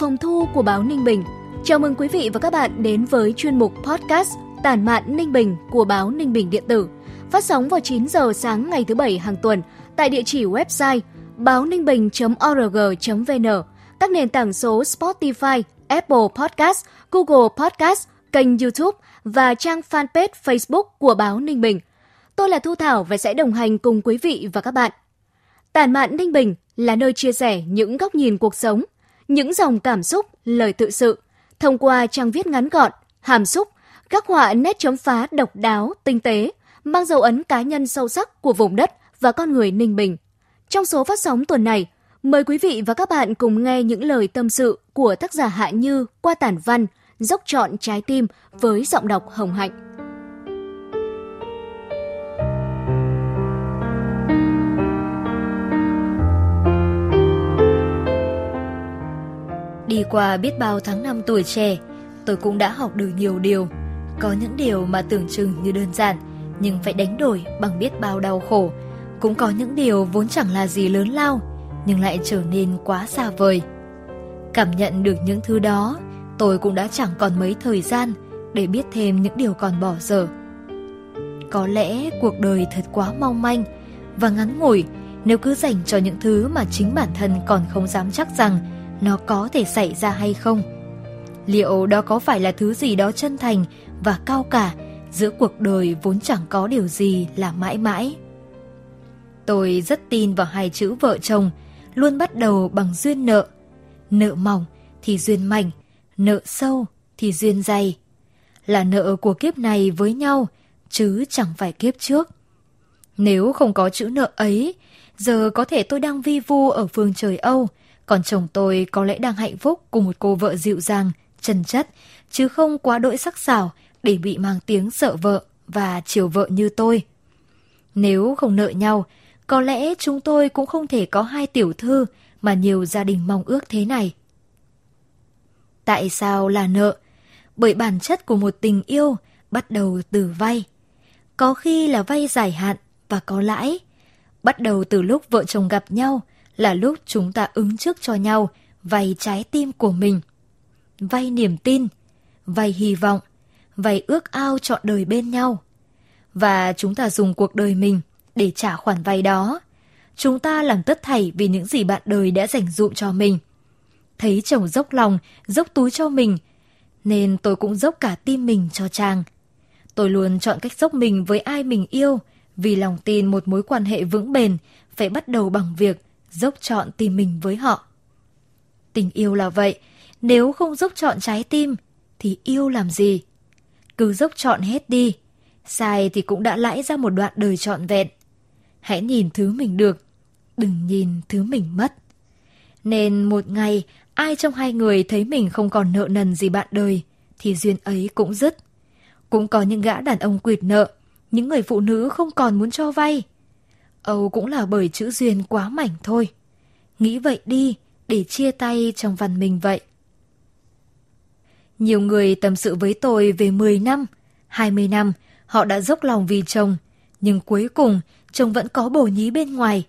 Phòng thu của báo Ninh Bình, chào mừng quý vị và các bạn đến với chuyên mục podcast Tản mạn Ninh Bình của báo Ninh Bình Điện tử, phát sóng vào 9 giờ sáng ngày thứ Bảy hàng tuần tại địa chỉ website báo ninh bình.org.vn, các nền tảng số Spotify, Apple Podcast, Google Podcast, kênh YouTube và trang fanpage Facebook của báo Ninh Bình. Tôi là Thu Thảo và sẽ đồng hành cùng quý vị và các bạn. Tản mạn Ninh Bình là nơi chia sẻ những góc nhìn cuộc sống, những dòng cảm xúc, lời tự sự, thông qua trang viết ngắn gọn, hàm xúc, các họa nét chấm phá độc đáo, tinh tế, mang dấu ấn cá nhân sâu sắc của vùng đất và con người Ninh Bình. Trong số phát sóng tuần này, mời quý vị và các bạn cùng nghe những lời tâm sự của tác giả Hạ Như qua tản văn Dốc trọn trái tim với giọng đọc Hồng Hạnh. Đi qua biết bao tháng năm tuổi trẻ, tôi cũng đã học được nhiều điều. Có những điều mà tưởng chừng như đơn giản, nhưng phải đánh đổi bằng biết bao đau khổ. Cũng có những điều vốn chẳng là gì lớn lao, nhưng lại trở nên quá xa vời. Cảm nhận được những thứ đó, tôi cũng đã chẳng còn mấy thời gian để biết thêm những điều còn bỏ dở. Có lẽ cuộc đời thật quá mong manh và ngắn ngủi nếu cứ dành cho những thứ mà chính bản thân còn không dám chắc rằng nó có thể xảy ra hay không. Liệu đó có phải là thứ gì đó chân thành và cao cả giữa cuộc đời vốn chẳng có điều gì là mãi mãi. Tôi rất tin vào hai chữ vợ chồng, luôn bắt đầu bằng duyên nợ. Nợ mỏng thì duyên mảnh, nợ sâu thì duyên dày. Là nợ của kiếp này với nhau, chứ chẳng phải kiếp trước. Nếu không có chữ nợ ấy, giờ có thể tôi đang vi vu ở phương trời Âu, còn chồng tôi có lẽ đang hạnh phúc cùng một cô vợ dịu dàng, chân chất, chứ không quá đỗi sắc sảo để bị mang tiếng sợ vợ và chiều vợ như tôi. Nếu không nợ nhau, có lẽ chúng tôi cũng không thể có hai tiểu thư mà nhiều gia đình mong ước thế này. Tại sao là nợ? Bởi bản chất của một tình yêu bắt đầu từ vay. Có khi là vay dài hạn và có lãi. Bắt đầu từ lúc vợ chồng gặp nhau là lúc chúng ta ứng trước cho nhau vay trái tim của mình. Vay niềm tin, vay hy vọng, vay ước ao trọn đời bên nhau. Và chúng ta dùng cuộc đời mình để trả khoản vay đó. Chúng ta làm tất thảy vì những gì bạn đời đã dành dụm cho mình. Thấy chồng dốc lòng, dốc túi cho mình, nên tôi cũng dốc cả tim mình cho chàng. Tôi luôn chọn cách dốc mình với ai mình yêu, vì lòng tin một mối quan hệ vững bền phải bắt đầu bằng việc dốc chọn tim mình với họ. Tình yêu là vậy, nếu không dốc chọn trái tim, thì yêu làm gì? Cứ dốc chọn hết đi, sai thì cũng đã lãi ra một đoạn đời trọn vẹn. Hãy nhìn thứ mình được, đừng nhìn thứ mình mất. Nên một ngày, ai trong hai người thấy mình không còn nợ nần gì bạn đời, thì duyên ấy cũng dứt. Cũng có những gã đàn ông quỵt nợ, những người phụ nữ không còn muốn cho vay. Âu cũng là bởi chữ duyên quá mảnh thôi. Nghĩ vậy đi, để chia tay trong văn mình vậy. Nhiều người tâm sự với tôi về 10 năm, 20 năm, họ đã dốc lòng vì chồng, nhưng cuối cùng chồng vẫn có bổ nhí bên ngoài.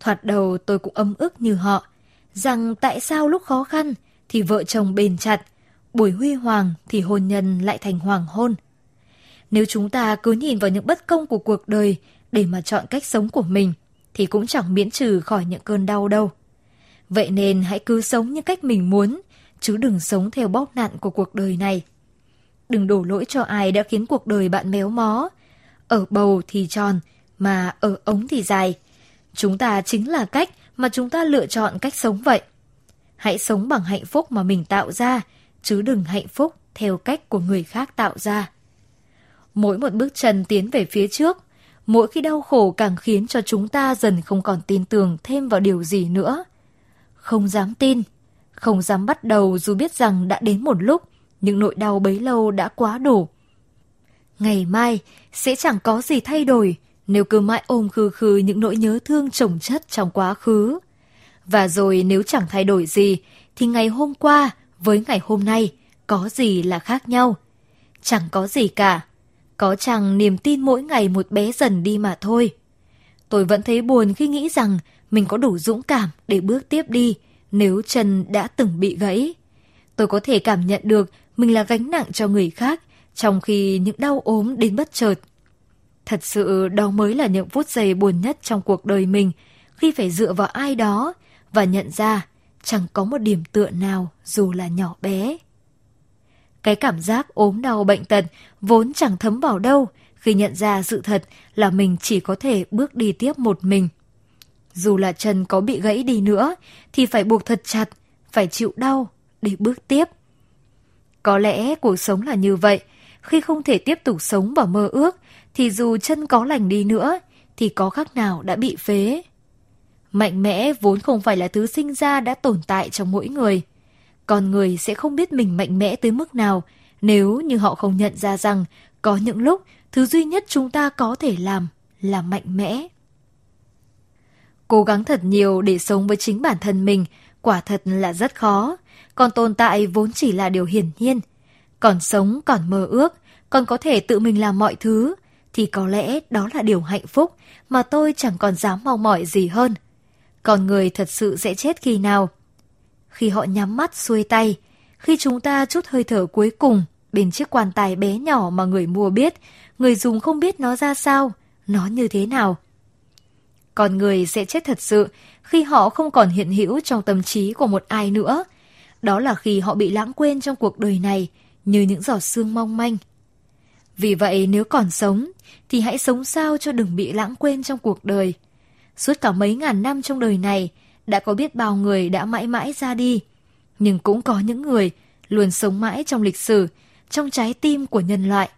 Thoạt đầu tôi cũng ấm ức như họ, rằng tại sao lúc khó khăn thì vợ chồng bền chặt, buổi huy hoàng thì hôn nhân lại thành hoàng hôn. Nếu chúng ta cứ nhìn vào những bất công của cuộc đời để mà chọn cách sống của mình, thì cũng chẳng miễn trừ khỏi những cơn đau đâu. Vậy nên hãy cứ sống như cách mình muốn, chứ đừng sống theo bóc nạn của cuộc đời này. Đừng đổ lỗi cho ai đã khiến cuộc đời bạn méo mó. Ở bầu thì tròn, mà ở ống thì dài. Chúng ta chính là cách mà chúng ta lựa chọn cách sống vậy. Hãy sống bằng hạnh phúc mà mình tạo ra, chứ đừng hạnh phúc theo cách của người khác tạo ra. Mỗi một bước chân tiến về phía trước, mỗi khi đau khổ càng khiến cho chúng ta dần không còn tin tưởng thêm vào điều gì nữa. Không dám tin, Không dám bắt đầu dù biết rằng đã đến một lúc, những nỗi đau bấy lâu đã quá đủ. Ngày mai sẽ chẳng có gì thay đổi nếu cứ mãi ôm khư khư những nỗi nhớ thương chồng chất trong quá khứ. Và rồi nếu chẳng thay đổi gì, thì ngày hôm qua với ngày hôm nay có gì là khác nhau? Chẳng có gì cả. Có chẳng niềm tin mỗi ngày một bé dần đi mà thôi. Tôi vẫn thấy buồn khi nghĩ rằng mình có đủ dũng cảm để bước tiếp đi, nếu chân đã từng bị gãy. Tôi có thể cảm nhận được mình là gánh nặng cho người khác trong khi những đau ốm đến bất chợt. Thật sự đó mới là những phút giây buồn nhất trong cuộc đời mình, khi phải dựa vào ai đó và nhận ra chẳng có một điểm tựa nào dù là nhỏ bé. Cái cảm giác ốm đau bệnh tật vốn chẳng thấm vào đâu khi nhận ra sự thật là mình chỉ có thể bước đi tiếp một mình. Dù là chân có bị gãy đi nữa thì phải buộc thật chặt, phải chịu đau để bước tiếp. Có lẽ cuộc sống là như vậy, khi không thể tiếp tục sống và mơ ước thì dù chân có lành đi nữa thì có khác nào đã bị phế. Mạnh mẽ vốn không phải là thứ sinh ra đã tồn tại trong mỗi người. Con người sẽ không biết mình mạnh mẽ tới mức nào nếu như họ không nhận ra rằng có những lúc thứ duy nhất chúng ta có thể làm là mạnh mẽ. Cố gắng thật nhiều để sống với chính bản thân mình quả thật là rất khó, còn tồn tại vốn chỉ là điều hiển nhiên. Còn sống, còn mơ ước, còn có thể tự mình làm mọi thứ, thì có lẽ đó là điều hạnh phúc mà tôi chẳng còn dám mong mỏi gì hơn. con người thật sự sẽ chết khi nào? Khi họ nhắm mắt xuôi tay, khi chúng ta chút hơi thở cuối cùng bên chiếc quan tài bé nhỏ mà người mua biết, người dùng không biết nó ra sao, nó như thế nào. Còn người sẽ chết thật sự khi họ không còn hiện hữu trong tâm trí của một ai nữa. Đó là khi họ bị lãng quên trong cuộc đời này như những giọt sương mong manh. Vì vậy nếu còn sống thì hãy sống sao cho đừng bị lãng quên trong cuộc đời. Suốt cả mấy ngàn năm trong đời này, đã có biết bao người đã mãi mãi ra đi. Nhưng cũng có những người luôn sống mãi trong lịch sử, trong trái tim của nhân loại.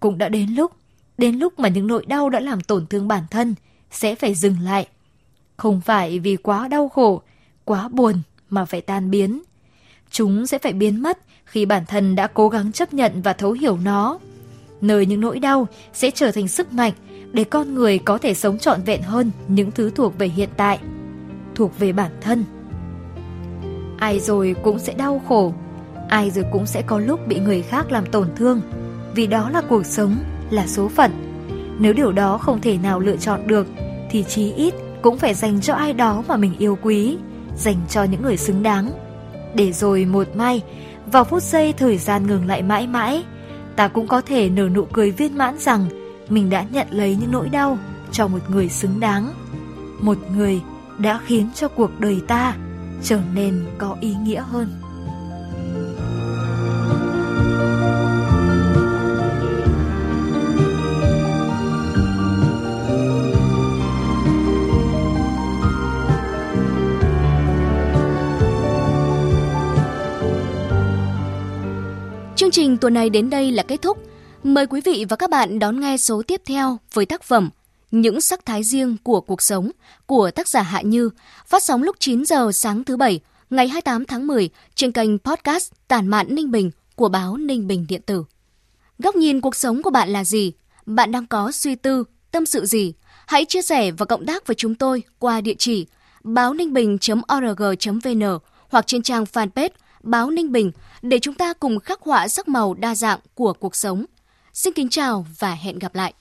Cũng đã đến lúc, đến lúc mà những nỗi đau đã làm tổn thương bản thân sẽ phải dừng lại. Không phải vì quá đau khổ, quá buồn mà phải tan biến. Chúng sẽ phải biến mất khi bản thân đã cố gắng chấp nhận và thấu hiểu nó. Nơi những nỗi đau sẽ trở thành sức mạnh để con người có thể sống trọn vẹn hơn những thứ thuộc về hiện tại, thuộc về bản thân. Ai rồi cũng sẽ đau khổ, ai rồi cũng sẽ có lúc bị người khác làm tổn thương, vì đó là cuộc sống, là số phận. Nếu điều đó không thể nào lựa chọn được, thì chí ít cũng phải dành cho ai đó mà mình yêu quý, dành cho những người xứng đáng. Để rồi một mai, vào phút giây thời gian ngừng lại mãi mãi, ta cũng có thể nở nụ cười viên mãn rằng mình đã nhận lấy những nỗi đau cho một người xứng đáng. Một người đã khiến cho cuộc đời ta trở nên có ý nghĩa hơn. Chương trình tuần này đến đây là kết thúc. Mời quý vị và các bạn đón nghe số tiếp theo với tác phẩm những sắc thái riêng của cuộc sống của tác giả Hạ Như, phát sóng lúc 9 giờ sáng thứ Bảy, ngày 28 tháng 10 trên kênh podcast Tản mạn Ninh Bình của báo Ninh Bình Điện tử. Góc nhìn cuộc sống của bạn là gì? Bạn đang có suy tư, tâm sự gì? Hãy chia sẻ và cộng tác với chúng tôi qua địa chỉ báo ninh bình.org.vn hoặc trên trang fanpage Báo Ninh Bình để chúng ta cùng khắc họa sắc màu đa dạng của cuộc sống. Xin kính chào và hẹn gặp lại.